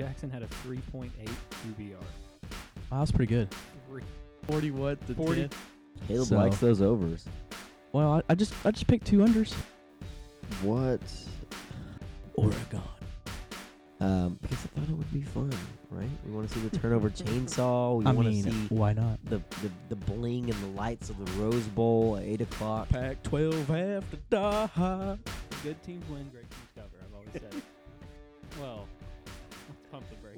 Jackson had a 3.8 QBR. Wow, that's pretty good. Three- Forty what? The 40. 10? Caleb So- likes those overs. Well, I, I just I just picked two unders. What? Oregon. Um, because I thought it would be fun, right? We want to see the turnover chainsaw. We I want to mean, see why not? the, the the bling and the lights of the Rose Bowl at eight o'clock. Pac 12 have to die. Good teams win, great teams cover. I've always said. it. well,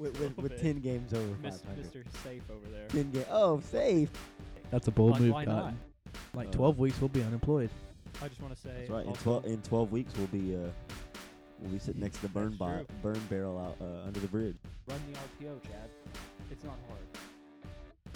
With, with, with ten games over Mis- five hundred. Mr. Safe over there. Ten ga- Oh, safe. That's a bold Like, move, why Cotton. not? Like Uh, 12 weeks, we'll be unemployed. I just want to say. That's right. In also- twelve in twelve weeks, we'll be uh, we'll be sitting next to the burn That's bar- true. burn barrel out uh, under the bridge. Run the RPO, Chad. It's not hard.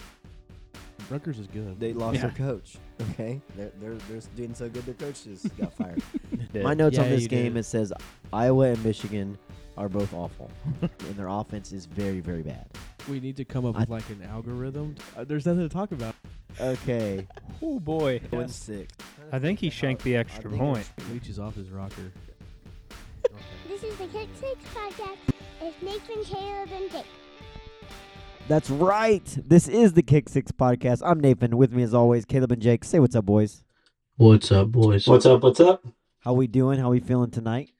Rutgers is good. They lost Yeah. their coach. Okay, they're they're they're doing so good. Their coach just got fired. My notes on Yeah, this you game did. it says Iowa and Michigan are both awful, and their offense is very very bad. we need to come up I- with like an algorithm. Uh, there's nothing to talk about. Okay, Oh boy. one six. I think he shanked the extra point. Leach's off his rocker. This is the Kick Six Podcast. It's Nathan, Caleb, and Jake. That's right. This is the Kick Six podcast. I'm Nathan. With me as always, Caleb and Jake. Say what's up, boys. What's up, boys? What's up? What's up? How we doing? How we feeling tonight?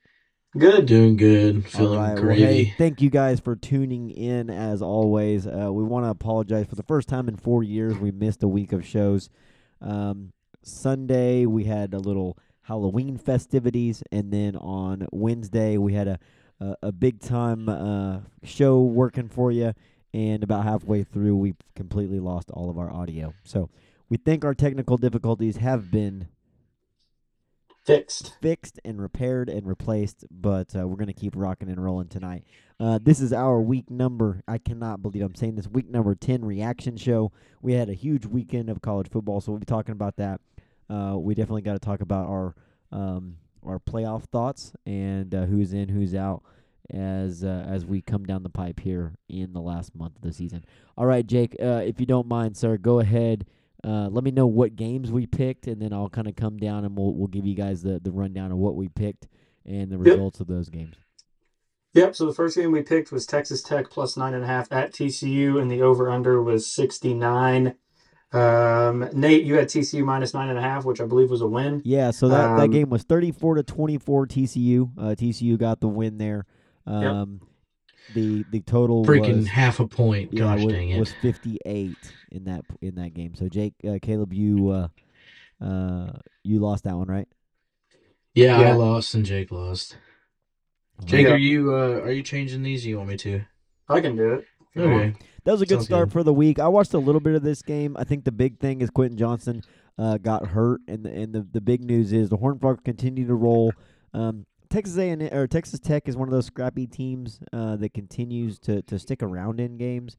Good. Doing good. Feeling right. Well, hey, thank you guys for tuning in as always. Uh, we want to apologize for the first time in four years. We missed a week of shows. Um, Sunday we had a little Halloween festivities, and then on Wednesday we had a a, a big time uh, show working for you. And about halfway through, we completely lost all of our audio. So we think our technical difficulties have been Fixed. fixed and repaired and replaced, but uh, we're to keep rocking and rolling tonight. Uh, this is our week number. I cannot believe I'm saying this week number 10 reaction show. We had a huge weekend of college football, so we'll be talking about that. Uh, we definitely got to talk about our um, our playoff thoughts and uh, who's in, who's out as uh, as we come down the pipe here in the last month of the season. All right, Jake, uh, if you don't mind, sir, go ahead. Uh, let me know what games we picked, and then I'll kind of come down and we'll we'll give you guys the, the rundown of what we picked and the results of those games. Yep. So the first game we picked was Texas Tech plus nine and a half at TCU, and the over under was sixty nine. Um, Nate, you had TCU minus nine and a half, which I believe was a win. Yeah, so that, that Um, game was 34 to 24 TCU. Uh, TCU got the win there. Um, The the total Freaking was, half a point. yeah, Gosh was, dang it. was 58 in that in that game. So Jake, uh, Caleb, you uh, uh, you lost that one, right? yeah, Yeah. I lost and Jake lost. Jake, Yeah. are you uh are you changing these? You want me to? I can do it. if you want. Okay. That was a good Sounds start good. for the week. I watched a little bit of this game. I think the big thing is Quentin Johnston uh, got hurt, and the, and the the big news is the Horned Frogs continue to roll. Um, Texas A and or Texas Tech is one of those scrappy teams uh, that continues to, to stick around in games,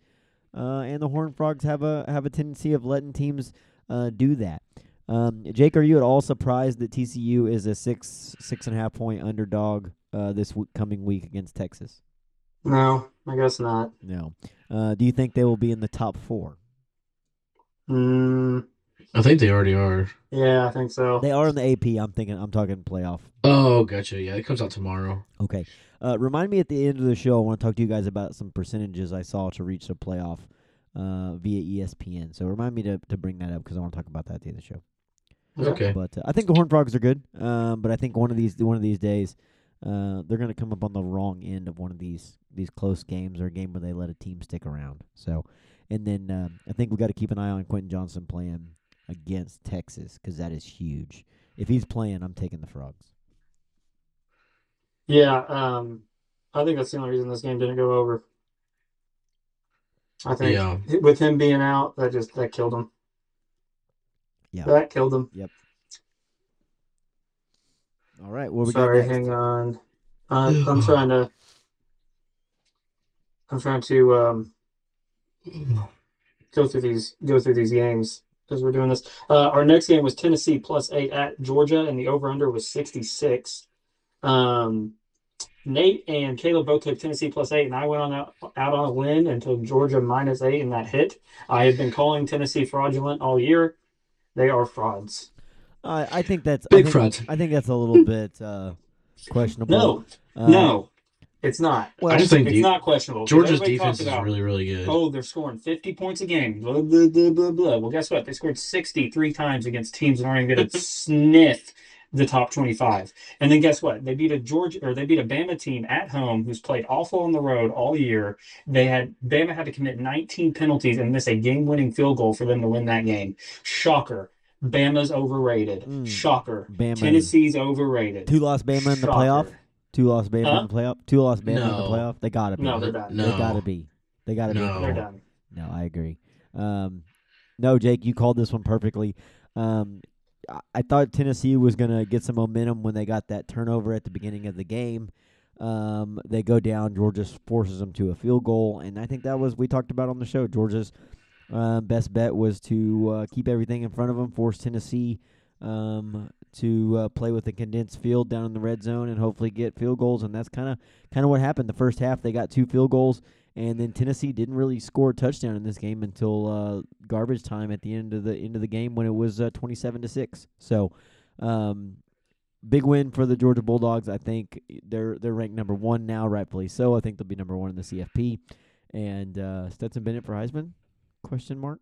uh, and the Horned Frogs have a have a tendency of letting teams uh, do that. Um, Jake, are you at all surprised that TCU is a six six and a half point underdog uh, this w- coming week against Texas? No, I guess not. No. Uh, do you think they will be in the top four? Mm, I think they already are. yeah, I think so. They are in the AP. I'm thinking. I'm talking playoff. Oh, gotcha. Yeah, it comes out tomorrow. Okay. Uh, remind me at the end of the show. I want to talk to you guys about some percentages I saw to reach the playoff uh, via ESPN. So remind me to to bring that up because I want to talk about that at the end of the show. Okay. But uh, I think the Horned Frogs are good. Um, but I think one of these one of these days, uh, they're going to come up on the wrong end of one of these these close games or a game where they let a team stick around. So, and then um, I think we got to keep an eye on Quentin Johnston playing against Texas because that is huge. If he's playing, I'm taking the Frogs. Yeah, um, I think that's the only reason this game didn't go over. I think Yeah. with him being out, that just that killed him. Yeah. That killed him. Yep. All right. What we Sorry, got next? hang on. Uh, I'm trying to. I'm trying to um, go through these go through these games as we're doing this. Uh, our next game was Tennessee plus eight at Georgia, and the over under was 66. Um, Nate and Caleb both took Tennessee plus eight, and I went on out, out on a win and took Georgia minus eight, and that hit. I have been calling Tennessee fraudulent all year. They are frauds. Uh, I think that's I Big think, frauds. I think that's a little bit uh, questionable. No, Uh, no. It's not. Well, I just think It's de- not questionable. Georgia's defense talks is really, really good. Oh, they're scoring 50 points a game. Blah, blah, blah, blah, blah. Well, guess what? They scored 63 times against teams that aren't even going to sniff the top 25. And then guess what? They beat a Georgia or they beat a Bama team at home who's played awful on the road all year. They had Bama had to commit 19 penalties and miss a game-winning field goal for them to win that game. Shocker. Bama's overrated. Mm. Shocker. Bama. Tennessee's overrated. Two lost Bama in the Shocker. playoff. Two lost Bama Huh? in the playoff. Two lost Bama in the No. playoff. They gotta be. No, they're done. No. They gotta be. They gotta be. No. They're done. No, I agree. Um, no, Jake, you called this one perfectly. Um, I, I thought Tennessee was gonna get some momentum when they got that turnover at the beginning of the game. Um, they go down. Georgia forces them to a field goal, and I think that was we talked about on the show. Georgia's um, best bet was to uh, keep everything in front of them, force Tennessee um, to uh, play with a condensed field down in the red zone, and hopefully get field goals. And that's kind of kind of what happened. The first half, they got two field goals, and then Tennessee didn't really score a touchdown in this game until uh, garbage time at the end of the end of the game when it was uh, twenty-seven to six. So. Um, Big win for the Georgia Bulldogs. I think they're they're ranked number one now, rightfully so. I think they'll be number one in the CFP. And uh, Stetson Bennett for Heisman? Question mark.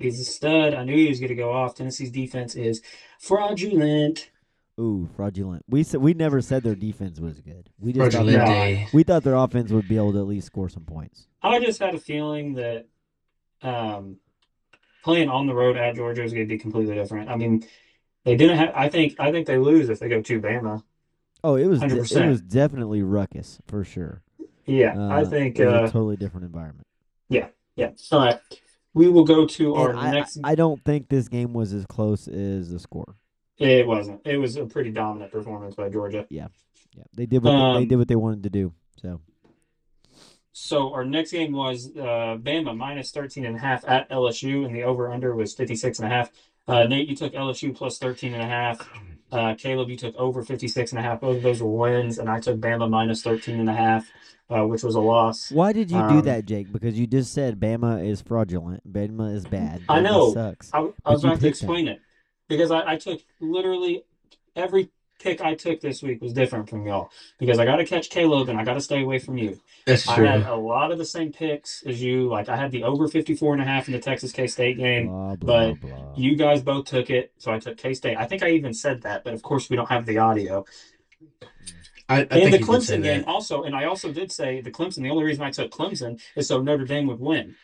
He's a stud. I knew he was going to go off. Tennessee's defense is fraudulent. Ooh, fraudulent. We said we never said their defense was good. We just thought Fraudulent their, day. we thought their offense would be able to at least score some points. I just had a feeling that um, playing on the road at Georgia is going to be completely different. I mean, they didn't have. I think. I think they lose if they go to Bama. Oh, it was it 100%. was definitely ruckus for sure. Yeah, Uh, I think. it was Uh, a totally different environment. Yeah, yeah. All right. We will go to our I, next. I don't think this game was as close as the score. it wasn't. It was a pretty dominant performance by Georgia. Yeah, yeah. they did what they, they Um, did what they wanted to do. So So our next game was uh, Bama minus 13 and a half at LSU, and the over/under was 56 and a half. Uh, Nate, you took LSU plus 13 and a half. Uh, Caleb, you took over 56 and a half. Both of those were wins, and I took Bama minus 13 and a half, uh, which was a loss. why did you do um, that, Jake? Because you just said Bama is fraudulent. Bama is bad. I Bama know. Sucks. I, I was about to explain it because I, I took literally every pick I took this week was different from y'all because I got to catch Caleb and I got to stay away from you. That's true. I had a lot of the same picks as you. Like I had the over 54 and a half in the Texas K State game. Blah blah but blah. You guys both took it, so I took K State. I think I even said that, but of course we don't have the audio. I, I and the you did say Clemson game also, and I also did say the Clemson. The only reason I took Clemson is so Notre Dame would win.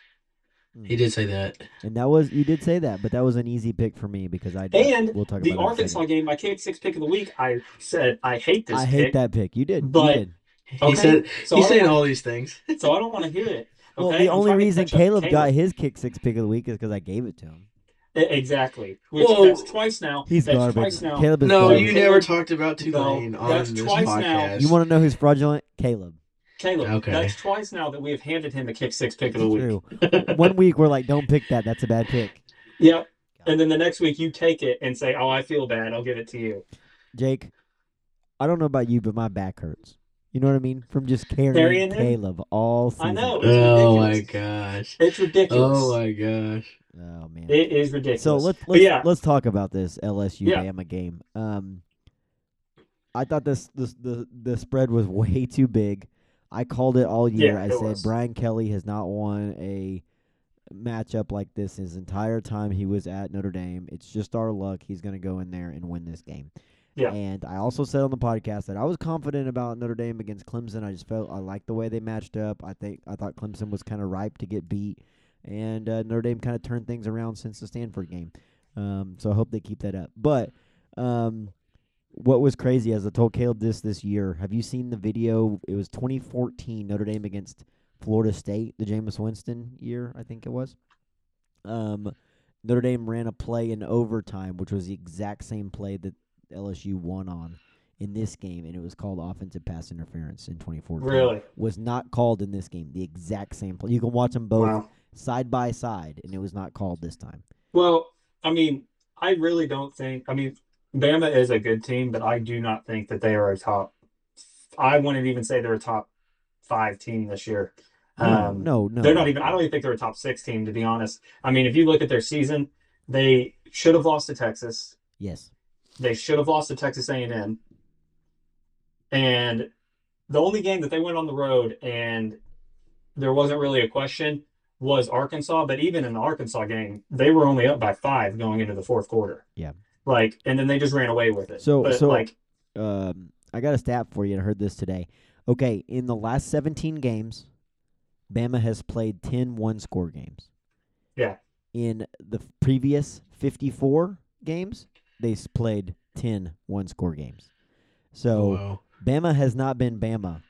He mm. did say that. And that was you did say that, but that was an easy pick for me because I And we'll talk The about that in Arkansas game, my kick six pick of the week. I said I hate this I pick, hate that pick. You did. But- you did. He oh, Okay, said so he's saying all these things. so I don't want to hear it. Well, the I'm only reason catch up to Caleb got his kick six pick of the week is because I gave it to him. Exactly. Which Whoa. that's twice now. He's that's garbage. twice now. Caleb is No, garbage. you never talked about No, Tulane on that's this twice now. podcast. You want to know who's fraudulent? Caleb. Caleb. Okay. That's twice now that we have handed him a kick six pick of the week. One week we're like, don't pick that. That's a bad pick. Yep. And then the next week you take it and say, "Oh, I feel bad. I'll give it to you." Jake, I don't know about you, but my back hurts. You know what I mean? From just carrying, Carrying? Caleb all season. I know. It's Oh my gosh. It's ridiculous. Oh my gosh. Oh man. It is ridiculous. So let's let's, yeah, let's talk about this LSU Yeah. Bama game. Um, I thought this this the the spread was way too big. I called it all year. Yeah, I said was. Brian Kelly has not won a matchup like this his entire time he was at Notre Dame. It's just our luck. He's going to go in there and win this game. Yeah. And I also said on the podcast that I was confident about Notre Dame against Clemson. I just felt I liked the way they matched up. I think I thought Clemson was kind of ripe to get beat, and uh, Notre Dame kind of turned things around since the Stanford game. Um, so I hope they keep that up. But um, what was crazy, as I told Caleb this this year, have you seen the video? It was 2014 Notre Dame against Florida State, the Jameis Winston year, I think it was. Um, Notre Dame ran a play in overtime, which was the exact same play that LSU won on in this game, and it was called offensive pass interference in 2014. really. Was not called in this game. The exact same play. You can watch them both Wow. side by side, and it was not called this time. Well, I mean, I really don't think. I mean, Bama is a good team, but I do not think that they are a top. I wouldn't even say they're a top five team this year. Um, no, no, They're not even. I don't even think they're a top six team, to be honest. I mean, if you look at their season, they should have lost to Texas. Yes. They should have lost to Texas A&M. And the only game that they went on the road and there wasn't really a question was Arkansas. But even in the Arkansas game, they were only up by five going into the fourth quarter. Yeah. Like, and then they just ran away with it. So- but so- like, Um, I got a stat for you. I heard this today. Okay, in the last 17 games, Bama has played 10 one score games. Yeah. In the previous 54 games, they s- played 10 one score games. So wow. Bama has not been Bama.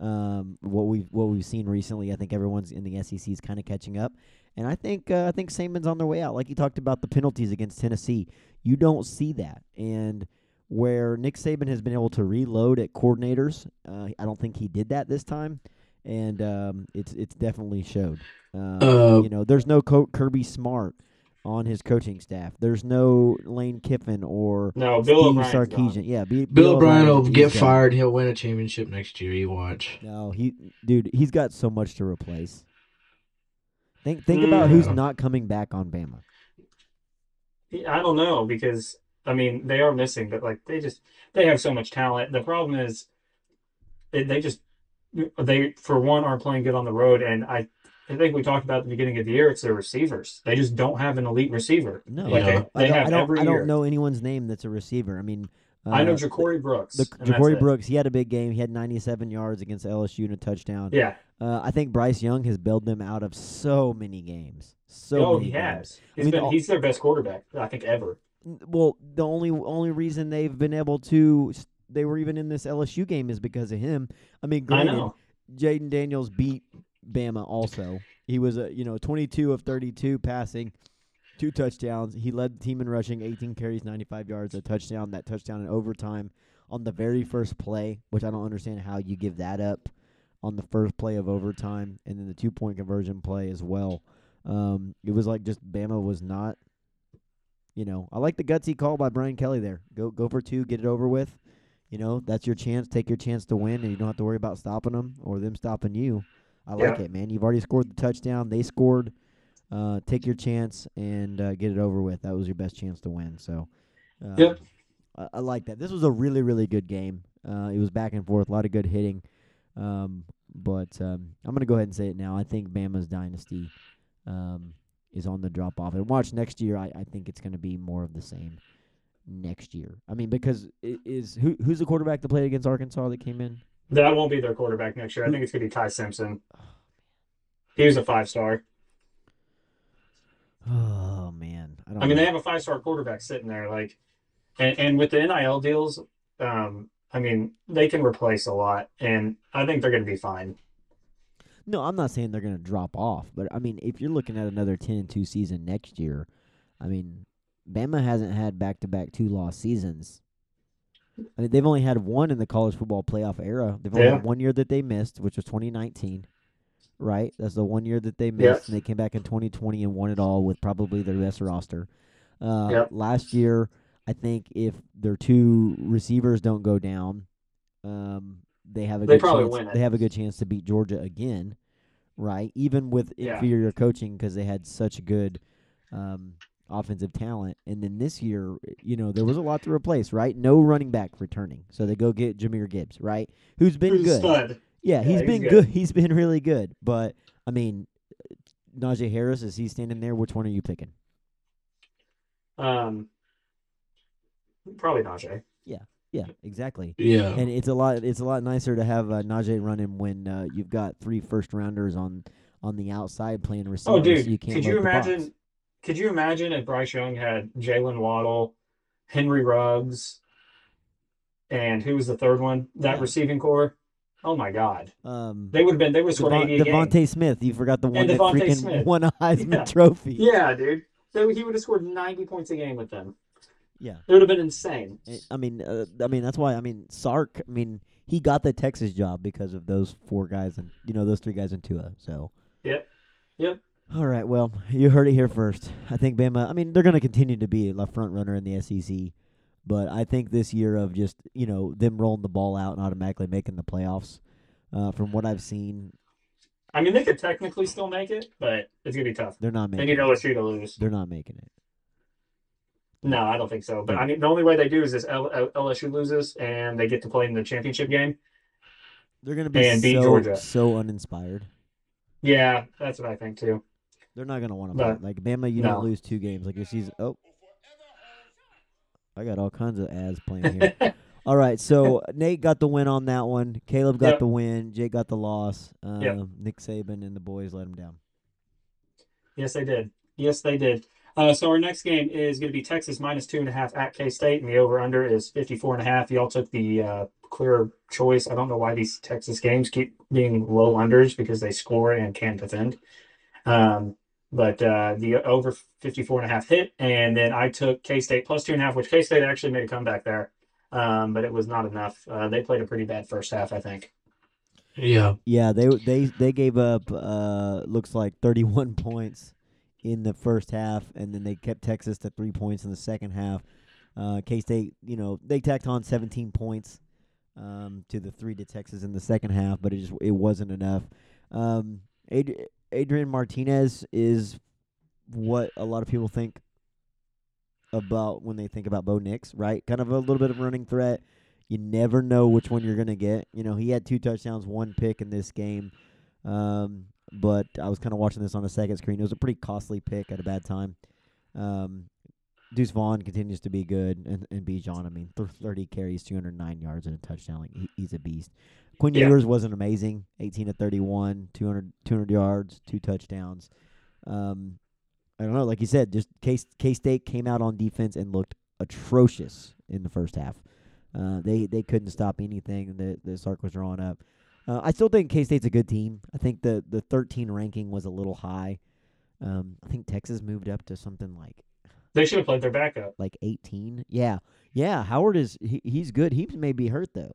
Um, what we've what we've seen recently, I think everyone's in the SEC is kind of catching up, and I think uh, I think Saban's on their way out. Like you talked about the penalties against Tennessee, you don't see that, and where Nick Saban has been able to reload at coordinators, uh, I don't think he did that this time, and um, it's it's definitely showed. Um, Uh, you know, there's no Co- Kirby Smart on his coaching staff. There's no Lane Kiffin or no, Bill Steve O'Brien's Sarkisian. gone. Yeah, B- Bill O'Brien will get gone. fired. He'll win a championship next year. You watch. No, he, dude, he's got so much to replace. Think, think about mm. who's not coming back on Bama. I don't know because I mean they are missing, but like they just they have so much talent. The problem is it, they just they for one aren't playing good on the road, and I I think we talked about at the beginning of the year. It's their receivers. They just don't have an elite receiver. No, Like Yeah. they, they I don't, have I don't, every I don't year. know anyone's name that's a receiver. I mean, uh, I know Ja'Corey Brooks. The, Ja'Corey. Brooks, he had a big game. He had 97 yards against LSU and a touchdown. Yeah. Uh, I think Bryce Young has bailed them out of so many games. So oh, he games. has. He's mean, been all- he's their best quarterback. I think ever. Well, the only only reason they've been able to they were even in this LSU game is because of him. I mean, granted. Jayden Daniels beat Bama also. He was a you know 22 of 32 passing, two touchdowns. He led the team in rushing, 18 carries, 95 yards, a touchdown. That touchdown in overtime on the very first play, which I don't understand how you give that up on the first play of overtime, and then the two point conversion play as well. Um, it was like just Bama was not. You know, I like the gutsy call by Brian Kelly there. Go go for two, get it over with. You know, that's your chance. Take your chance to win, and you don't have to worry about stopping them or them stopping you. I like Yeah. it, man. You've already scored the touchdown. They scored. Uh, take your chance and uh, get it over with. That was your best chance to win. So, uh, Yep. I, I like that. This was a really, really good game. Uh, it was back and forth, a lot of good hitting. Um, but um, I'm gonna go ahead and say it now. I think Bama's dynasty um, is on the drop off. And watch next year. I, I think it's gonna be more of the same next year. I mean, because it is who who's the quarterback that played against Arkansas that came in? That won't be their quarterback next year. I think it's gonna be Ty Simpson. He was a five star. Oh man, I don't. I mean, know. they have a five star quarterback sitting there, like, and, and with the NIL deals, um, I mean, they can replace a lot, and I think they're going to be fine. No, I'm not saying they're going to drop off, but I mean, if you're looking at another 10 and 2 season next year, I mean, Bama hasn't had back to back two loss seasons. I mean, they've only had one in the college football playoff era. They've only Yeah. had one year that they missed, which was 2019. Right? That's the one year that they missed, Yep. and they came back in 2020 and won it all with probably their best roster. Uh, Yep. Last year, I think if their two receivers don't go down, um, they have a They good probably chance. They have a good chance to beat Georgia again, right? Even with Yeah. inferior coaching because they had such a good um, offensive talent. And then this year, you know, there was a lot to replace, right? No running back returning, so they go get Jahmyr Gibbs, right? Who's been Who's good? stud. Yeah, Yeah, he's he's been good. good. He's been really good. But I mean, Najee Harris is he standing there? Which one are you picking? Um, probably Najee. Yeah, yeah, exactly. Yeah. And it's a lot. It's a lot nicer to have uh, Najee running when uh, you've got three first rounders on on the outside playing receiver. Oh, dude, so you can't could you imagine? Could you imagine if Bryce Young had Jaylen Waddle, Henry Ruggs, and who was the third one? That Yeah. receiving corps. Oh my God, Um, they would have been. They would have scored Devon- eighty game. Smith. You forgot the one And that DeVonta freaking Smith. won a Heisman Yeah. Trophy. Yeah, dude. So he would have scored ninety points a game with them. Yeah. It would have been insane. I- I mean, uh, I mean that's why. I mean, Sark. I mean, he got the Texas job because of those four guys and you know those three guys in Tua. So. Yep. Yep. All right. Well, you heard it here first. I think Bama. I mean, they're going to continue to be a front runner in the SEC, but I think this year of just you know them rolling the ball out and automatically making the playoffs. Uh, from what I've seen, I mean, they could technically still make it, but it's gonna be tough. they're not making. They need LSU to lose. They're not making it. No, I don't think so. But I mean, the only way they do is this L- L- LSU loses and they get to play in the championship game. They're gonna be and beat so Georgia. so uninspired. Yeah, that's what I think too. They're not gonna want to play. Like Bama, you no. don't lose two games. Like your season. Oh, I got all kinds of ads playing here. all right, so Nate got the win on that one. Caleb got Yep. the win. Jake got the loss. Um, Yep. Nick Saban and the boys let him down. Yes, they did. Yes, they did. Uh, so our next game is going to be Texas minus two and a half at K State, and the over under is 54 and a half. Y'all took the uh, clear choice. I don't know why these Texas games keep being low unders because they score and can defend. Um, but uh, the over 54 and a half hit, and then I took K State plus two and a half, which K State actually made a comeback there, um, but it was not enough. Uh, they played a pretty bad first half, I think. Yeah. Yeah, they they they gave up uh looks like 31 points in the first half, and then they kept Texas to three points in the second half. Uh, K State, you know, they tacked on 17 points um, to the three to Texas in the second half, but it just it wasn't enough. Um, Ad- Adrian Martinez is what a lot of people think about when they think about Bo Nix, right? Kind of a little bit of running threat. You never know which one you're gonna get. You know, he had two touchdowns, one pick in this game. Um, but I was kind of watching this on a second screen. It was a pretty costly pick at a bad time. Um, Deuce Vaughn continues to be good, and and Bijan. I mean, th- 30 carries, 209 yards, and a touchdown. Like he, he's a beast. Quinn Yeah. Ewers wasn't amazing. 18 to 31, 200, 200 yards, two touchdowns. Um, I don't know. Like you said, just K State came out on defense and looked atrocious in the first half. Uh, they they couldn't stop anything that the Sark was drawing up. Uh, I still think K State's a good team. I think the the 13 ranking was a little high. Um, I think Texas moved up to something like They should have played their backup. like 18. Yeah, yeah. Howard is he, he's good. He may be hurt though.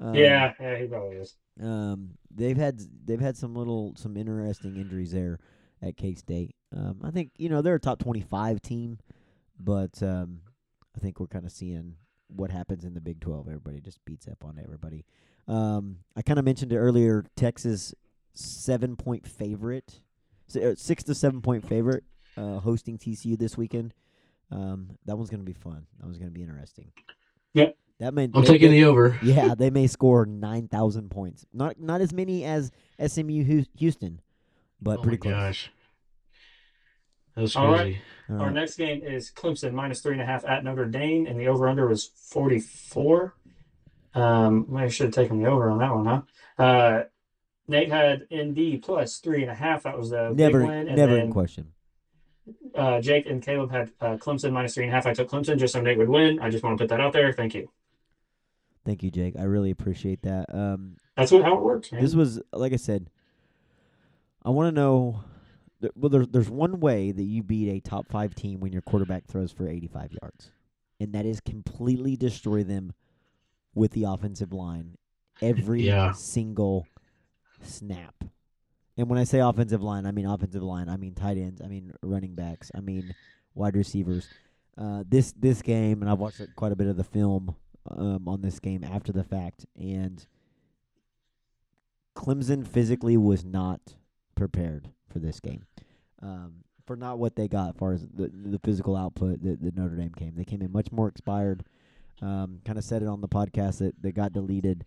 Um, yeah, yeah, he probably is. um, they've had they've had some little some interesting injuries there at K State. Um, I think you know they're a top twenty five team, but um, I think we're kind of seeing what happens in the Big Twelve. Everybody just beats up on everybody. Um, I kind of mentioned it earlier. Texas seven point favorite, uh, six to seven point favorite, uh, hosting TCU this weekend. Um, that one's gonna be fun. That one's gonna be interesting. Yep. That may I'm taking they- the over. yeah, they may score nine thousand points. Not not as many as SMU Houston, but oh pretty my close. gosh. That was All right. crazy. All Our right. next game is Clemson minus three and a half at Notre Dame, and the over under was 44. Um, I should have taken the over on that one, huh? Uh, Nate had ND plus three and a half. That was the Never big win. And never then in question. uh, Jake and Caleb had uh, Clemson minus three and a half. I took Clemson just so Nate would win. I just want to put that out there. Thank you. Thank you, Jake. I really appreciate that. Um, That's what how it works, man. this was like I said. I want to know. th- Well, there's there's one way that you beat a top five team when your quarterback throws for 85 yards, and that is completely destroy them with the offensive line every Yeah. single snap. And when I say offensive line, I mean offensive line. I mean tight ends. I mean running backs. I mean wide receivers. Uh, this this game, and I've watched quite a bit of the film um, on this game after the fact, and Clemson physically was not prepared for this game. Um, for not what they got as far as the the physical output that, that Notre Dame came. They came in much more expired. Um, kind of said it on the podcast that, that got deleted.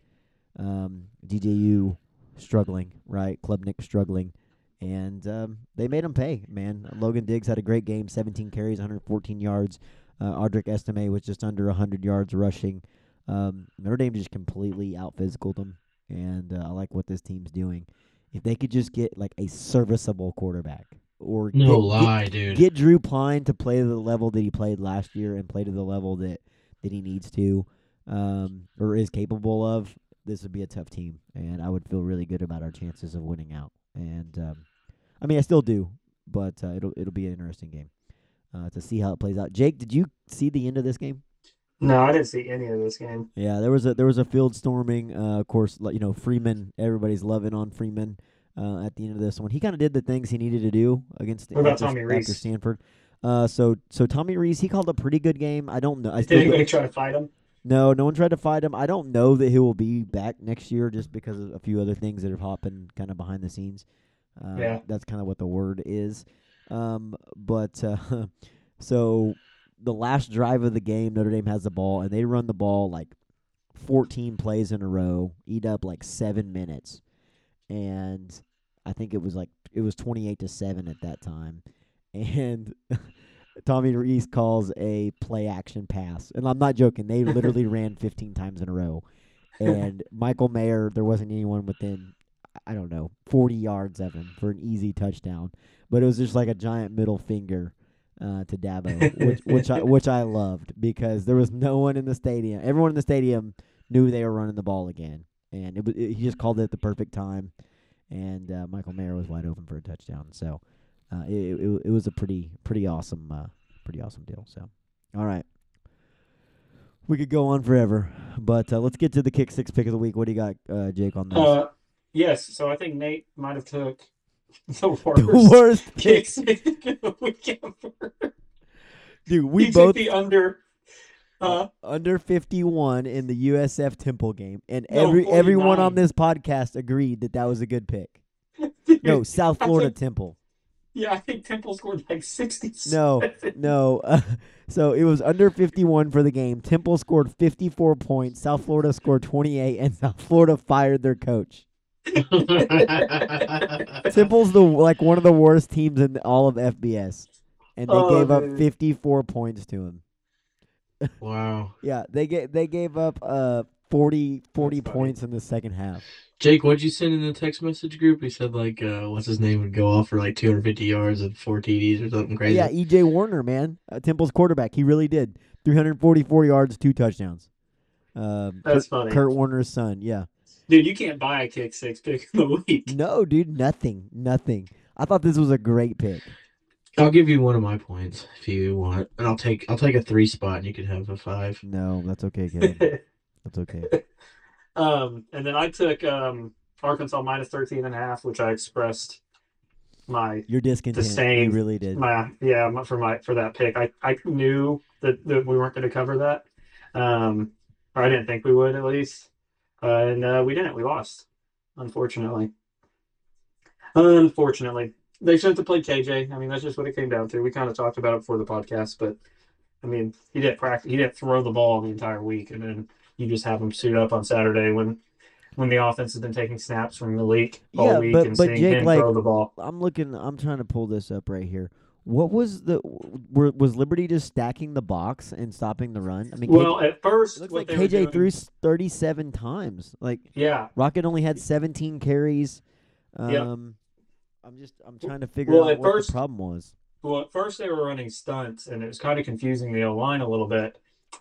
Um, DJU struggling, right? Klubnik struggling. And um, they made him pay, man. Logan Diggs had a great game 17 carries, 114 yards. Uh, Audric Estime was just under 100 yards rushing. Um, Notre Dame just completely out physicaled them. And uh, I like what this team's doing. If they could just get like a serviceable quarterback or No get, get- lie, dude. get Drew Pyne to play to the level that he played last year and play to the level that, that he needs to um, or is capable of, this would be a tough team. And I would feel really good about our chances of winning out. And um, I mean, I still do, but uh, it'll it'll be an interesting game uh, to see how it plays out. Jake, did you see the end of this game? no, I didn't see any of this game. Yeah, there was a there was a field storming. Uh, of course, you know Freeman. Everybody's loving on Freeman. Uh, at the end of this one, he kind of did the things he needed to do against What about after, Tommy after Stanford. Uh, so so Tommy Rees he called a pretty good game. I don't know. I Did anybody try to fight him? no, no one tried to fight him. I don't know that he will be back next year just because of a few other things that have happened kind of behind the scenes. Uh, Yeah. That's kind of what the word is. Um, but uh, so the last drive of the game, Notre Dame has the ball, and they run the ball like 14 plays in a row, eat up like seven minutes, and I think it was like it was 28 to seven at that time, and Tommy Rees calls a play action pass, and I'm not joking. They literally ran 15 times in a row, and Michael Mayer, there wasn't anyone within, I don't know, 40 yards of him for an easy touchdown, but it was just like a giant middle finger uh, to Dabo, which which I which I loved because there was no one in the stadium. Everyone in the stadium knew they were running the ball again, and it was it, he just called it at the perfect time, and uh, Michael Mayer was wide open for a touchdown. So uh, it, it it was a pretty pretty awesome uh, pretty awesome deal. So all right. We could go on forever, but uh, let's get to the kick six pick of the week. What do you got, uh, Jake, on this? Uh, yes. So I think Nate might have took the worst, the worst kick pick, six pick of the week ever. dude. We he both took the under. Uh, under 51 in the USF Temple game, and No, every everyone on this podcast agreed that that was a good pick. dude, No, South Florida think- Temple. Yeah, I think Temple scored like sixty. No, no. so it was under 51 for the game. Temple scored 54 points. South Florida scored 28, and South Florida fired their coach. Temple's the like one of the worst teams in all of FBS, and they Oh, gave up 54 points to him. wow. Yeah, they get they gave up uh 40, 40 points in the second half. Jake, what'd you send in the text message group? He said like, uh, what's his name would go off for like 250 yards and four TDs or something crazy. Yeah, EJ Warner, man, uh, Temple's quarterback. He really did. 344 yards, two touchdowns. Um, That's Kurt, funny. Kurt Warner's son. Yeah. Dude, you can't buy a kick six pick of the week. No, dude, nothing, nothing. I thought this was a great pick. I'll give you one of my points if you want, and I'll take I'll take a three spot, and you can have a five. No, that's okay, Kevin. That's okay. um, and then I took um, Arkansas minus 13 and a half, which I expressed my You're discontent. same- You really did. my yeah my- for my for that pick. I I knew that, that we weren't going to cover that. Um, or I didn't think we would at least, uh, and uh, we didn't. We lost, unfortunately. Unfortunately, they shouldn't have played KJ. I mean, that's just what it came down to. We kind of talked about it before the podcast, but I mean, he didn't practice. He didn't throw the ball the entire week, and then you just have him suit up on Saturday when when the offense has been taking snaps from Malik all Yeah, week but- and but seeing Jake, him like- throw the ball. I'm looking. I'm trying to pull this up right here. What was the? Were, was Liberty just stacking the box and stopping the run? I mean, Well, at first, it looks what like KJ doing- threw 37 times. Like Yeah, Rocket only had 17 carries. Um, Yep. I'm just. I'm trying to figure Well, out at what first- the problem was. Well, at first they were running stunts, and it was kind of confusing the O line a little bit.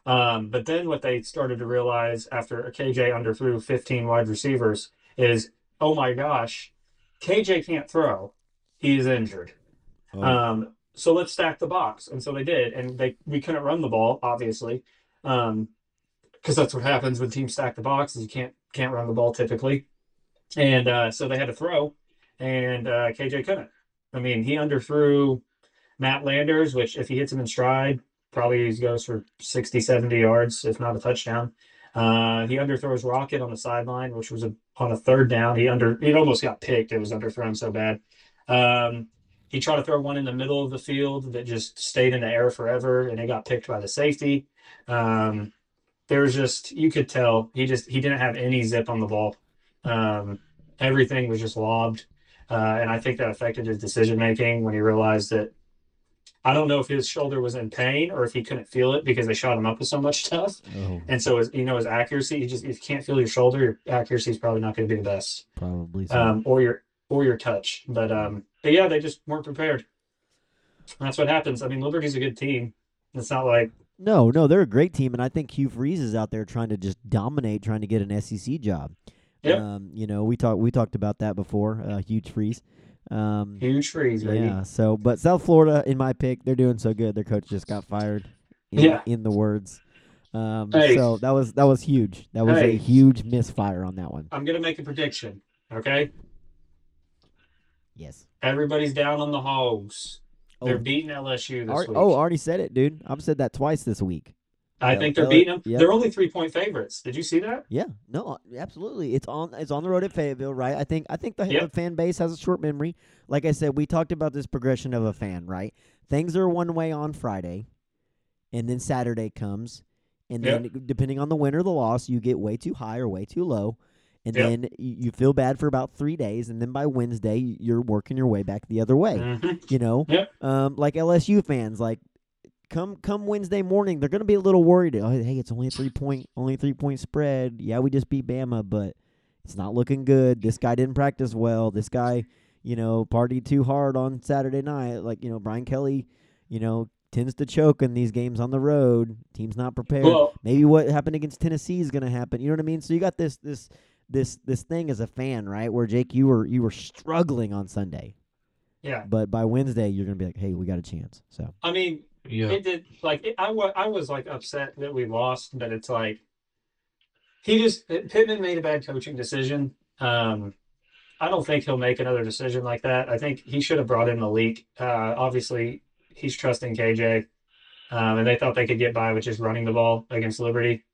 Um, but then what they started to realize after KJ underthrew 15 wide receivers is, oh my gosh, KJ can't throw. He's injured. Oh, Um, so let's stack the box, and so they did, and they we couldn't run the ball obviously, um, because that's what happens when teams stack the box is you can't can't run the ball typically, and uh, so they had to throw, and uh, KJ couldn't. I mean, he underthrew Matt Landers, which if he hits him in stride, probably he goes for 60, 70 yards, if not a touchdown. Uh, he underthrows Rocket on the sideline, which was a, on a third down. He under he almost got picked. It was underthrown so bad. Um, he tried to throw one in the middle of the field that just stayed in the air forever, and it got picked by the safety. Um, there was just you could tell he just he didn't have any zip on the ball. Um, everything was just lobbed, uh, and I think that affected his decision making when he realized that. I don't know if his shoulder was in pain or if he couldn't feel it because they shot him up with so much stuff, oh, and so his you know his accuracy. you just if you can't feel your shoulder, your accuracy is probably not going to be the best probably. So. um, or your or your touch. But um, but yeah, they just weren't prepared. That's what happens. I mean, Liberty's a good team. It's not like No, no, they're a great team, and I think Hugh Freeze is out there trying to just dominate, trying to get an SEC job. Yep. Um, you know, we talked we talked about that before. Uh, huge Freeze. Um, huge trees, baby. yeah. So, but South Florida, in my pick, they're doing so good. Their coach just got fired. In, Yeah. In the words. Um, Hey. so that was that was huge. That was Hey. a huge misfire on that one. I'm gonna make a prediction. Okay, Yes. everybody's down on the Hogs. They're Oh, beating LSU this Ar- week. oh, already said it, dude. I've said that twice this week. I think they're L- beating them. yep. They're only three point favorites. Did you see that? Yeah, no, uh, absolutely. It's on. It's on the road at Fayetteville, right? I think. I think the, Yep. fan base has a short memory. Like I said, we talked about this progression of a fan, right? Things are one way on Friday, and then Saturday comes, and Yep. then depending on the win or the loss, you get way too high or way too low, and Yep. then you feel bad for about three days, and then by Wednesday you're working your way back the other way. Mhm. You know, Yep. um, like LSU fans, like come come Wednesday morning, they're gonna be a little worried. Oh, hey, it's only a three point, only three point spread. Yeah, we just beat Bama, but it's not looking good. This guy didn't practice well. This guy, you know, partied too hard on Saturday night. Like you know, Brian Kelly, you know, tends to choke in these games on the road. Team's not prepared. Well, Maybe what happened against Tennessee is gonna happen. You know what I mean? So you got this this this this thing as a fan, right? Where Jake, you were you were struggling on Sunday, yeah. but by Wednesday you're gonna be like, hey, we got a chance. So. I mean, Yeah. it did like it, I was I was like upset that we lost, but it's like he just Pittman made a bad coaching decision. Um, I don't think he'll make another decision like that. I think he should have brought in Malik. Uh, obviously, he's trusting KJ, um, and they thought they could get by with just running the ball against Liberty,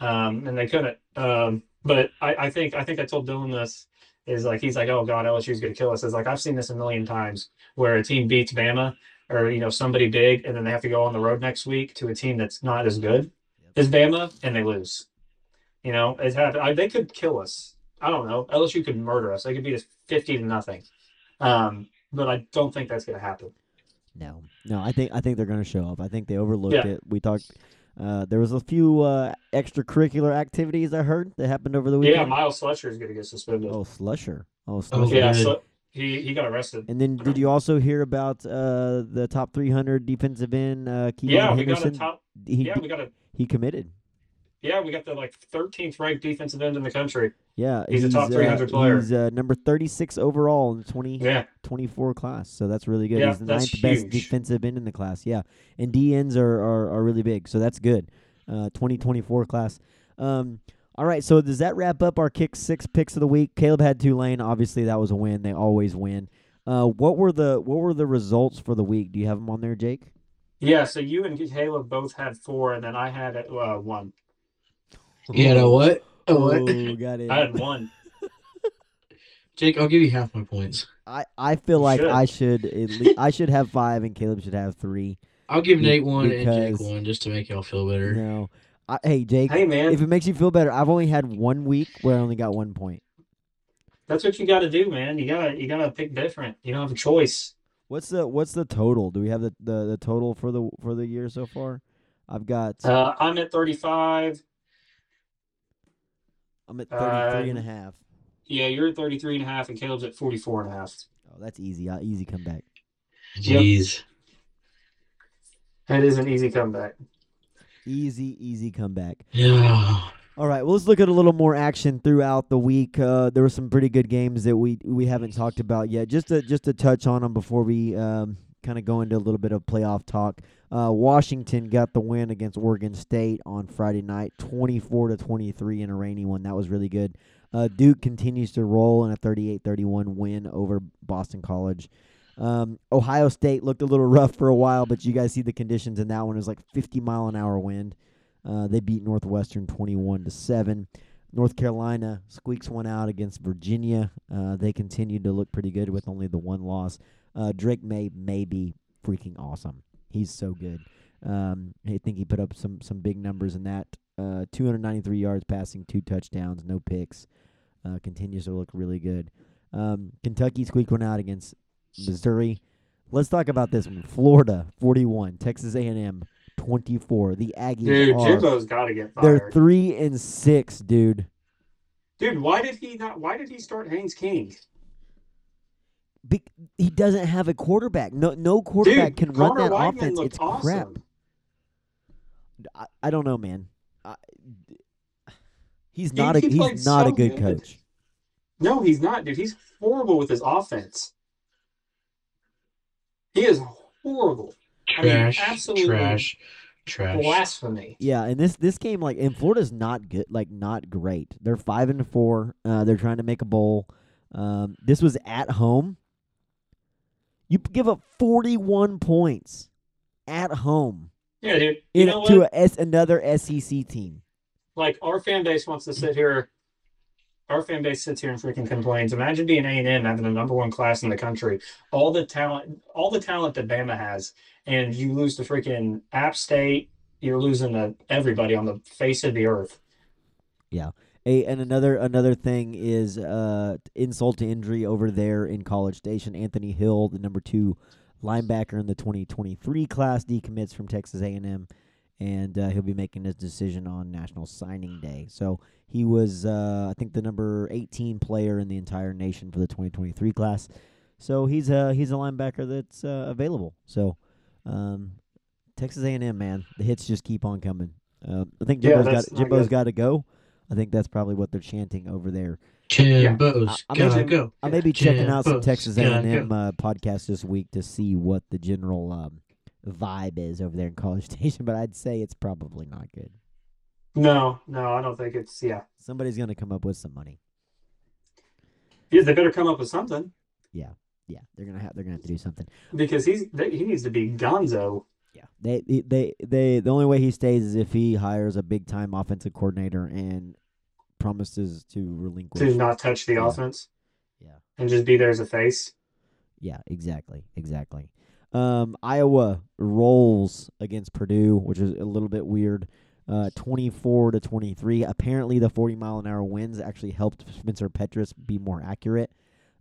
um, and they couldn't. Um, but I, I think I think I told Dylan this is like he's like, oh god, LSU's gonna kill us. Is like I've seen this a million times where a team beats Bama or you know somebody big, and then they have to go on the road next week to a team that's not as good as Bama, and they lose. You know, it happened. I, they could kill us. I don't know. LSU could murder us. They could beat us fifty to nothing. Um, but I don't think that's going to happen. No, no. I think I think they're going to show up. I think they overlooked Yeah. it. We talked. Uh, there was a few uh, extracurricular activities I heard that happened over the weekend. Yeah. Myles Slusher is going to get suspended. oh, Slusher. Oh, Oh, Slusher. yeah, so he he got arrested. And then, did you also hear about uh, the top 300 defensive end, uh, Keelan Yeah, we got a Henderson? top. he, Yeah, we got a. he committed. Yeah, we got the like 13th ranked defensive end in the country. Yeah, He's a top uh, 300 player. He's uh, number 36 overall in the 20, Yeah, 24 class. So that's really good. Yeah, He's the ninth best defensive end in the class. Yeah, and D ends are, are are really big. So that's good. Uh, 2024 class. Um, all right. So does that wrap up our kick six picks of the week? Caleb had Tulane. Obviously, that was a win. They always win. Uh, what were the what were the results for the week? Do you have them on there, Jake? yeah. So you and Caleb both had four, and then I had uh, one. Yeah, no what? A Oh, what? got it. I had one. Jake, I'll give you half my points. I, I feel You like should. I should at least I should have five and Caleb should have three. I'll give Be- Nate one and Jake one just to make y'all feel better. No, I, hey Jake, Hey man, if it makes you feel better, I've only had one week where I only got one point. that's what you got to do, man. You gotta you gotta pick different. You don't have a choice. What's the what's the total? Do we have the, the, the total for the for the year so far? I've got Uh, I'm at 35. I'm at 33 and a uh, half. Yeah, you're at 33 and a half, and Caleb's at 44 and a half. Oh, that's easy. Uh, easy comeback. Yep. Jeez. That is an easy comeback. Easy, easy comeback. Yeah. All right, well, let's look at a little more action throughout the week. Uh, there were some pretty good games that we we haven't talked about yet. Just to just to touch on them before we um, kind of go into a little bit of playoff talk. Uh, Washington got the win against Oregon State on Friday night, twenty four to twenty three in a rainy one. That was really good. Uh, Duke continues to roll in a 38-31 win over Boston College. Um, Ohio State looked a little rough for a while, but you guys see the conditions in that one. It was like 50 mile an hour wind. Uh, they beat Northwestern 21 to 7. North Carolina squeaks one out against Virginia. Uh, they continue to look pretty good with only the one loss. Uh, Drake Maye may be freaking awesome. He's so good. Um, I think he put up some some big numbers in that. Uh, 293 yards passing, two touchdowns, no picks. Uh, continues to look really good. Um, Kentucky squeaked one out against Missouri. Let's talk about this one. Florida 41, Texas A&M 24. The Aggies Dude, are Jimbo's got to get they're three and six, dude. Dude, why did he not? Why did he start Haynes King? Be- he doesn't have a quarterback. No, no quarterback Dude, can run Connor that Weidman offense. It's awesome. crap. I, I don't know, man. I, he's Dude, not a he he's not a good good. coach. No, he's not, dude. He's horrible with his offense. He is horrible. I mean, Trash. absolutely trash. Trash. Blasphemy. Yeah, and this this game like and Florida's not good, like not great. They're five and four. Uh, they're trying to make a bowl. Um, this was at home. You give up forty one points at home Yeah, dude. You in know to a S, another SEC team. Like our fan base wants to sit here. Our fan base sits here and freaking complains. Imagine being A and M having the number one class in the country, all the talent, all the talent that Bama has, and you lose to freaking App State, you're losing to everybody on the face of the earth. A, and another another thing is uh, insult to injury over there in College Station. Anthony Hill, the number two linebacker in the 2023 class, decommits from Texas A&M, and uh, he'll be making his decision on National Signing Day. So he was, uh, I think, the number 18 player in the entire nation for the 2023 class. So he's a he's a linebacker that's uh, available. So um, Texas A&M, man, the hits just keep on coming. Uh, I think Yeah, Jimbo's got that's not Jimbo's got to go. I think that's probably what they're chanting over there. Jimbo's I- I gotta mentioned- go. I may be checking out some Texas A&M go. uh, podcasts this week to see what the general um, vibe is over there in College Station, but I'd say it's probably not good. No, no, I don't think it's yeah. Somebody's gonna come up with some money. Yeah, they better come up with something Yeah, Yeah, they're gonna have they're gonna have to do something. because he's they, he needs to be Gonzo. They they they, the only way he stays is if he hires a big time offensive coordinator and promises to relinquish. to not touch the Yeah. offense Yeah. and just be there as a face. Yeah, exactly, exactly. Um, Iowa rolls against Purdue, which is a little bit weird. Uh, twenty-four to twenty-three. Apparently, the forty mile an hour winds actually helped Spencer Petras be more accurate.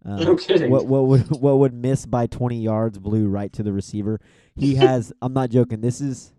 Um, No kidding. What what would what would miss by twenty yards blew right to the receiver. He has. I'm not joking. This is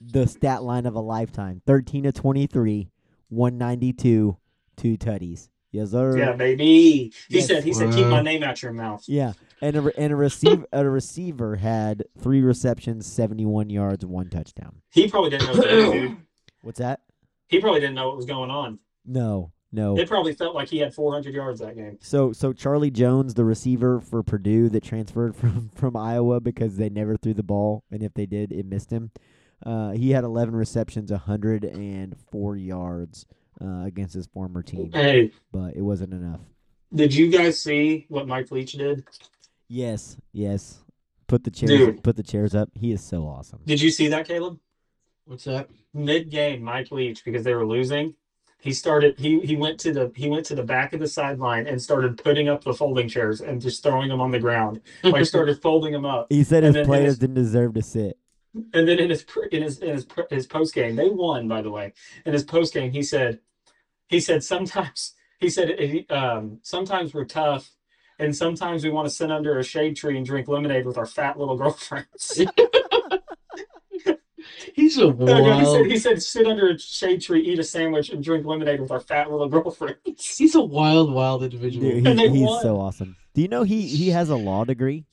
the stat line of a lifetime. Thirteen to twenty-three, one ninety-two, two tutties. Yes, sir. Yeah, baby. He Yes. said he said keep my name out your mouth. Yeah, and a and a receiver a receiver had three receptions, seventy one yards, one touchdown. He probably didn't know what to do, dude. What's that? He probably didn't know what was going on. No, no. It probably felt like he had 400 yards that game. So so Charlie Jones, the receiver for Purdue that transferred from from Iowa because they never threw the ball, and if they did, it missed him. Uh, he had eleven receptions, hundred and four yards uh, against his former team, Hey, but it wasn't enough. did you guys see what Mike Leach did? Yes, yes. Put the chairs Dude. put the chairs up. He is so awesome. Did you see that, Caleb? What's that? Mid game, Mike Leach, because they were losing, he started he he went to the he went to the back of the sideline and started putting up the folding chairs and just throwing them on the ground. Like started folding them up. He said And his players his- didn't deserve to sit. And then in his pr- in his in his his post game, they won by the way. In his post game, he said, he said sometimes he said um, sometimes we're tough, and sometimes we want to sit under a shade tree and drink lemonade with our fat little girlfriends. He's a No, no, he said wild. he said sit under a shade tree, eat a sandwich, and drink lemonade with our fat little girlfriends. He's a wild, wild individual. Dude, And he's, they he's won. so awesome. Do you know he he has a law degree?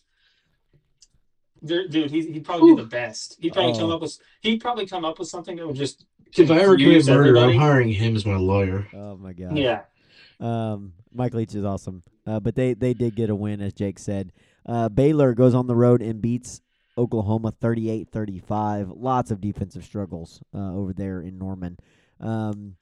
Dude, dude, he he'd probably be the best. He'd probably come Oh. up with he'd probably come up with something that would just If I ever commit confuse murder, everybody. I'm hiring him as my lawyer. Oh my god. Yeah. Um, Mike Leach is awesome. Uh, but they they did get a win, as Jake said. Uh, Baylor goes on the road and beats Oklahoma 38-35. Lots of defensive struggles uh, over there in Norman. Um,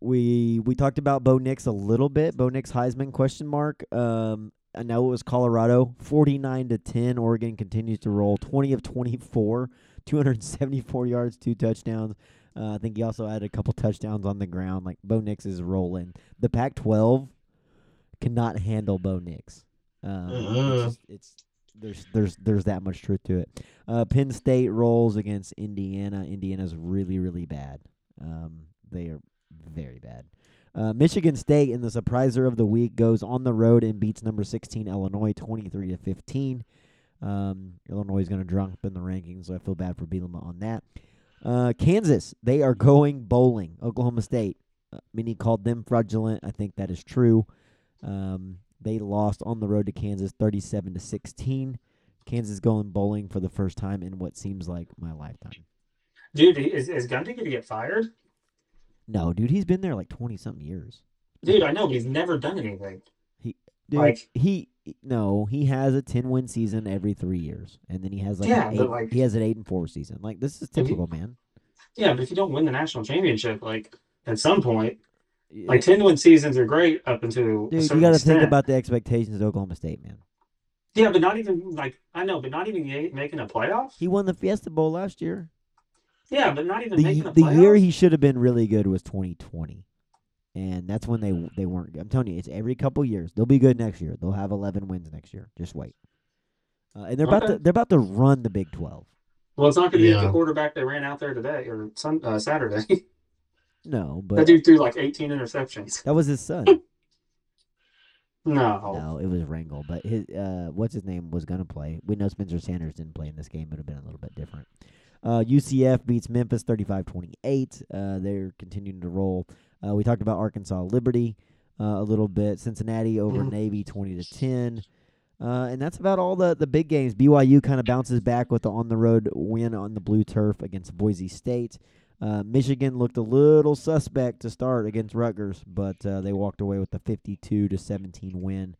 we we talked about Bo Nix a little bit. Bo Nix Heisman question mark. Um, I know it was Colorado, forty nine to ten. Oregon continues to roll, twenty of twenty four, two hundred seventy four yards, two touchdowns. Uh, I think he also had a couple touchdowns on the ground. Like Bo Nix is rolling. The Pac twelve cannot handle Bo Nix. Um, Uh-uh. it's, just- it's there's there's there's that much truth to it. Uh, Penn State rolls against Indiana. Indiana's really really bad. Um, they are very bad. Uh, Michigan State in the surpriser of the week goes on the road and beats number 16 Illinois 23 to 15. Um, Illinois is going to drop in the rankings, so I feel bad for Bielema on that. Uh, Kansas, they are going bowling. Oklahoma State, uh, many called them fraudulent. I think that is true. Um, they lost on the road to Kansas 37 to 16. Kansas going bowling for the first time in what seems like my lifetime. Dude, is, is Gundy going to get fired? No, dude, he's been there like 20 something years. Dude, I know, but he's never done anything. Dude, Like- he no, he has a 10 win season every 3 years and then he has like, Yeah, eight, like- he has an 8 and 4 season. Like this is he- typical, man. Yeah, but if you don't win the national championship, like at some point, like ten win seasons are great up until a Dude, certain you got to think about the expectations at Oklahoma State, man. Yeah, but not even like I know, but not even making a playoff. He won the Fiesta Bowl last year. Yeah, but not even The making a the playoff. year he should have been really good was 2020. And that's when they they weren't. I'm telling you, it's every couple years. They'll be good next year. They'll have 11 wins next year. Just wait. Uh, and they're about to they're about to run the Big 12. Well, it's not going to be Yeah. the quarterback they ran out there today or sun, uh, Saturday. No, but that dude threw like 18 interceptions. that was his son. No. No, it was Rangel, but his uh, what's his name was gonna play. We know Spencer Sanders didn't play in this game; it would have been a little bit different. Uh, UCF beats Memphis 35-28. Uh, they're continuing to roll. Uh, we talked about Arkansas Liberty uh, a little bit. Cincinnati over Mhm. Navy twenty to ten. Uh, and that's about all the, the big games. BYU kind of bounces back with the on the road win on the blue turf against Boise State. Uh, Michigan looked a little suspect to start against Rutgers, but uh, they walked away with a 52 to 17 win.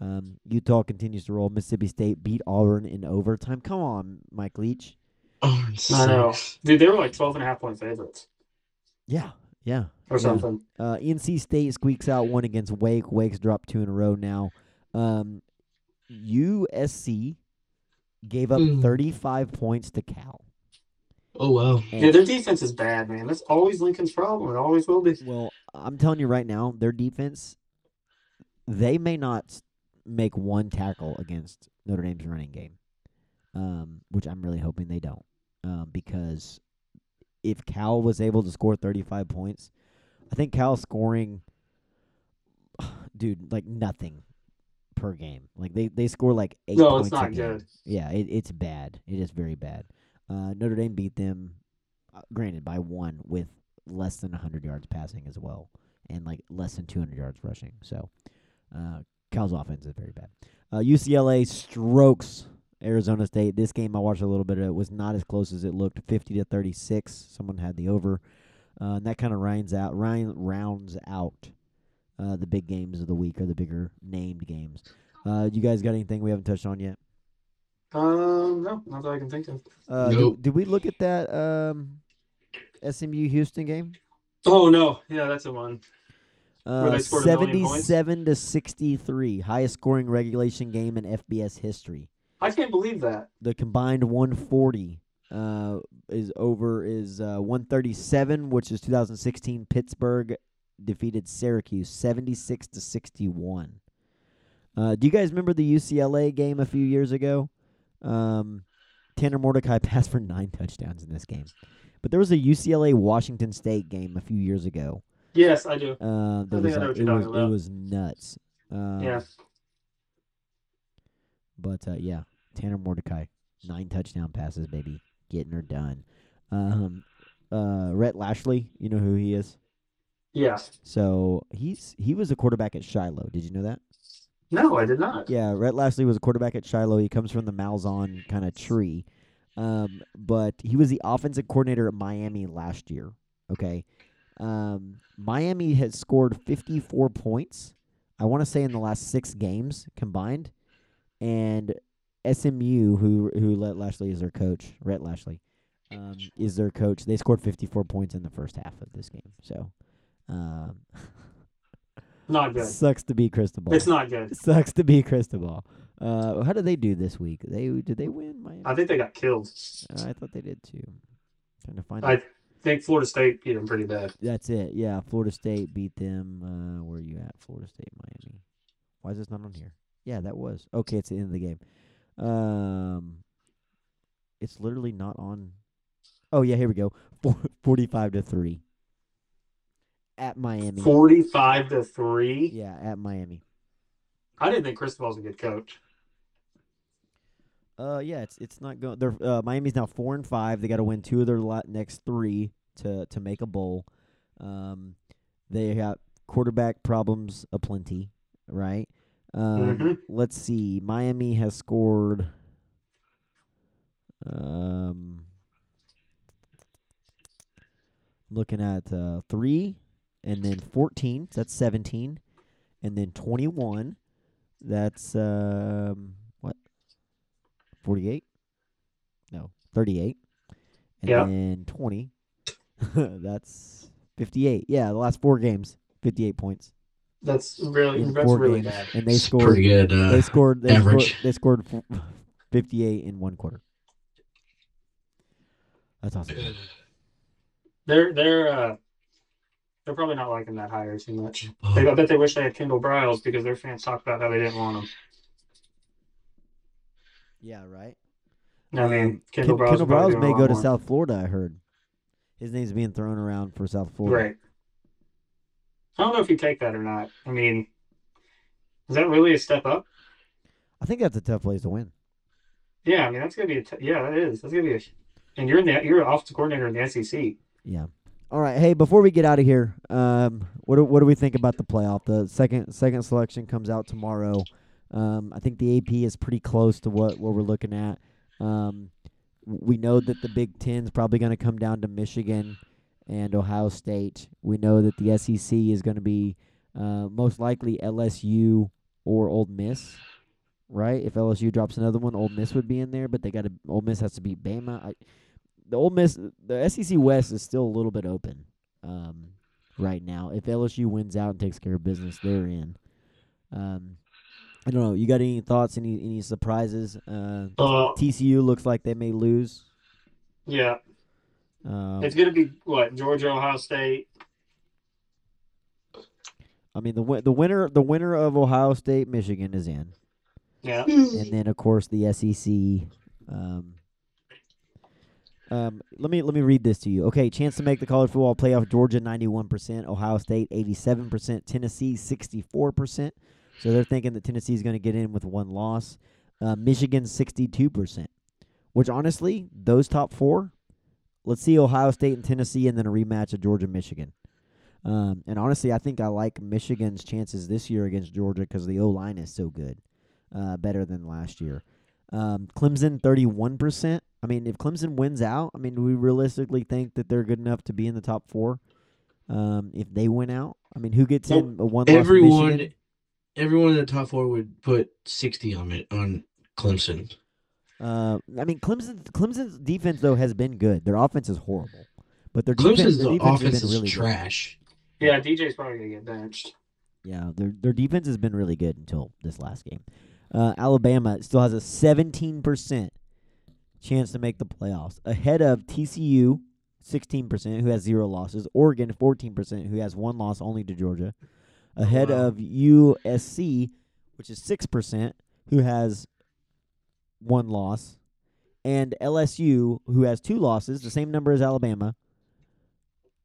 Um, Utah continues to roll. Mississippi State beat Auburn in overtime. Come on, Mike Leach. Oh, I know. Dude, they were like 12 and a half point favorites Yeah, yeah. or Yeah. something. Uh, NC State squeaks out one against Wake. Wake's dropped two in a row now. Um, USC gave up Mm. 35 points to Cal. Oh wow. And- Yeah, their defense is bad, man. That's always Lincoln's problem. It always will be. Well, I'm telling you right now, their defense, they may not make one tackle against Notre Dame's running game, um, which I'm really hoping they don't, um, because if Cal was able to score 35 points, I think Cal scoring, dude, like nothing per game. Like they they score like eight No, points it's a not game. good. Yeah, it, it's bad. It is very bad. Uh, Notre Dame beat them, uh, granted by one with less than 100 yards passing as well, and like less than 200 yards rushing. So, uh, Cal's offense is very bad. Uh, UCLA strokes Arizona State. This game I watched a little bit of. It was not as close as it looked. 50 to 36. Someone had the over, uh, and that kind of rounds out Ryan rounds out uh, the big games of the week or the bigger named games. Uh, you guys got anything we haven't touched on yet? Um, no, not that I can think of. Uh, did- Nope. did, we look at that um, SMU Houston game? Oh no, yeah, that's the one. Uh, they scored a million points? Seventy-seven to sixty-three, highest scoring regulation game in FBS history. I can't believe that. The combined one forty uh, is over is uh, one thirty-seven, which is two thousand sixteen. Pittsburgh defeated Syracuse seventy-six to sixty-one. Uh, do you guys remember the UCLA game a few years ago? Um, Tanner Mordecai passed for nine touchdowns in this game. But there was a UCLA Washington State game a few years ago. Yes, I do. Uh, I was like, it was it was nuts. Um, yeah. But uh, yeah, Tanner Mordecai, nine touchdown passes, baby, getting her done. Um, uh, Rhett Lashlee, you know who he is. Yeah. So he's he was a quarterback at Shiloh. Did you know that? No, I did not. Yeah, Rhett Lashlee was a quarterback at Shiloh. He comes from the Malzahn kind of tree. Um, but he was the offensive coordinator at Miami last year. Okay. Um, Miami has scored 54 points, I want to say, in the last six games combined. And SMU, who who let Lashlee is their coach, Rhett Lashlee, um, is their coach. They scored 54 points in the first half of this game. So, um, Not good. sucks to be Cristobal. It's not good. Sucks to be Cristobal. Uh, how did they do this week? They did they win? Miami? I think they got killed. Uh, I thought they did too. Trying to find. I it. think Florida State beat them pretty bad. That's it. Yeah, Florida State beat them. Uh, where are you at? Florida State, Miami. Why is this not on here? Yeah, that was okay. It's the end of the game. Um, it's literally not on. Oh yeah, here we go. Forty-five to three. At Miami. Forty-five to three. Yeah, at Miami. I didn't think Cristobal's a good coach. Uh, yeah, it's it's not going. They're uh, Miami's now four and five. They got to win two of their next three to to make a bowl. Um, they got quarterback problems aplenty, right? Um, Mhm. let's see. Miami has scored. Um, looking at uh, three, and then fourteen. So that's seventeen, and then twenty-one. That's um what? Forty-eight? No, thirty-eight. And Yeah. then twenty. that's fifty-eight. Yeah, the last four games, fifty-eight points That's really in that's four really games, bad. and they It's scored. pretty good. Uh, They scored. They scored. average. They scored f- fifty-eight in one quarter. That's awesome. They're they're uh they're probably not liking that hire too much. oh, They, I bet they wish they had Kendall Briles because their fans talked about how they didn't want him. Yeah, right. I mean, um, Kendall Ken- Browse, Kendall will probably Browse do a may go to more. South Florida. I heard his name's being thrown around for South Florida. Right. I don't know if you take that or not. I mean, is that really a step up? I think that's a tough place to win. Yeah, I mean that's gonna be a t- yeah, that is. That's gonna be a. And you're in the you're an offensive coordinator in the SEC. Yeah. All right. Hey, before we get out of here, um, what do, what do we think about the playoff? The second second selection comes out tomorrow. Um, I think the AP is pretty close to what, what we're looking at. Um, we know that the Big Ten's probably going to come down to Michigan and Ohio State. We know that the SEC is going to be uh, most likely LSU or Ole Miss, right? If LSU drops another one, Ole Miss would be in there, but they got to Ole Miss has to beat Bama. I, the Ole Miss, the SEC West is still a little bit open um, right now. If LSU wins out and takes care of business, they're in. Um, I don't know. You got any thoughts? Any any surprises? Uh, Uh, TCU looks like they may lose. yeah, Um, it's gonna be what Georgia, Ohio State. I mean the the winner the winner of Ohio State Michigan is in, Yeah, and then of course the SEC. Um, um, let me let me read this to you. Okay, chance to make the college football playoff: Georgia ninety one percent, Ohio State eighty seven percent, Tennessee sixty four percent. So they're thinking that Tennessee is going to get in with one loss. Uh, Michigan sixty two percent, which honestly, those top four. Let's see Ohio State and Tennessee, and then a rematch of Georgia Michigan. Um, and honestly, I think I like Michigan's chances this year against Georgia because the O line is so good, uh, better than last year. Um, Clemson thirty one percent. I mean, if Clemson wins out, I mean, we realistically think that they're good enough to be in the top four. Um, if they win out, I mean, who gets in a one? Everyone, everyone in the top four would put sixty on it on Clemson. Uh, I mean, Clemson Clemson's defense though has been good. Their offense is horrible, but their defense, their defense offense has is been really good. trash. yeah. DJ's probably gonna get benched. Yeah, their their defense has been really good until this last game. Uh, Alabama still has a 17% chance to make the playoffs, ahead of TCU, 16%, who has zero losses, Oregon, 14%, who has one loss only to Georgia, oh, ahead wow. of USC, which is 6%, who has one loss, and LSU, who has two losses, the same number as Alabama,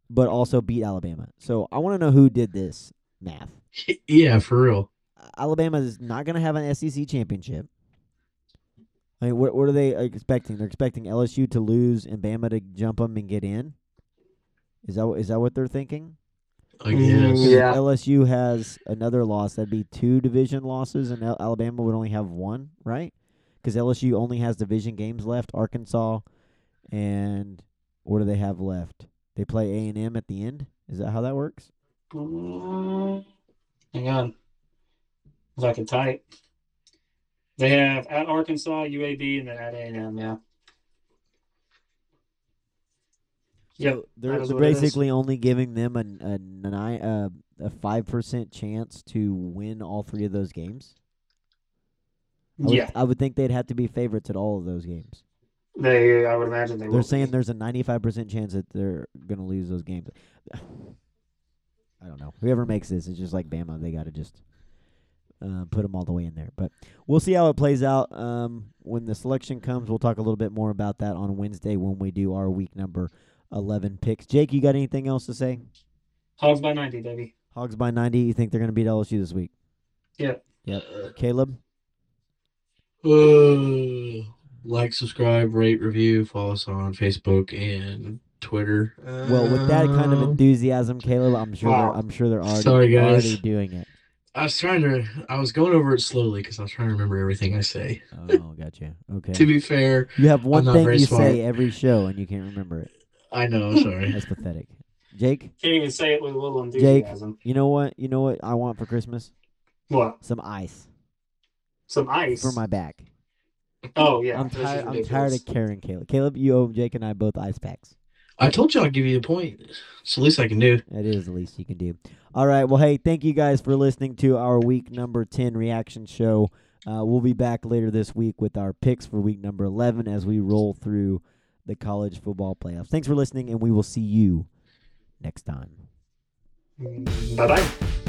but also beat Alabama. So I want to know who did this math. Yeah, for real. Alabama is not going to have an SEC championship. I mean, what what are they expecting? They're expecting LSU to lose and Bama to jump them and get in. Is that what- is that what they're thinking? I Mm, guess. Yeah. If LSU has another loss. That'd be two division losses, and Al- Alabama would only have one, right? Because LSU only has division games left. Arkansas, and what do they have left? They play A and M at the end. Is that how that works? Mm, Hang on, if I can type. They have at Arkansas, UAB, and then at A and M. Yeah. Yep, they're, they're what it is. basically only giving them a a nine uh, a five percent chance to win all three of those games. I would, Yeah. I would think they'd have to be favorites at all of those games. They, I would imagine they They're saying be. there's a ninety five percent chance that they're gonna lose those games. I don't know. Whoever makes this is just like Bama. They got to just uh, put them all the way in there. But we'll see how it plays out. Um, when the selection comes, we'll talk a little bit more about that on Wednesday when we do our week number eleven picks. Jake, you got anything else to say? Hogs by ninety, baby. Hogs by 90. You think they're going to beat LSU this week? Yep. Yep. Caleb? Uh, like, subscribe, rate, review, follow us on Facebook and Twitter. Well, with that kind of Um, enthusiasm, Caleb, I'm sure Wow. they're, I'm sure they're already, Sorry, guys. already doing it. I was trying to. I was going over it slowly because I was trying to remember everything I say. Oh, gotcha. Okay. To be fair, You have one not thing you smart. say every show and you can't remember it. I know. Sorry. That's pathetic. Jake, Can't even say it with a little enthusiasm. Jake. you know what? You know what I want for Christmas? What? Some ice Some ice. for my back. Oh yeah. I'm this tired. I'm tired of carrying Caleb. Caleb, you owe Jake and I both ice packs. I told you I'd give you a point. It's the least I can do. That is the least you can do. All right. Well, hey, thank you guys for listening to our week number 10 reaction show. Uh, we'll be back later this week with our picks for week number 11 as we roll through the college football playoffs. Thanks for listening, and we will see you next time. Bye bye.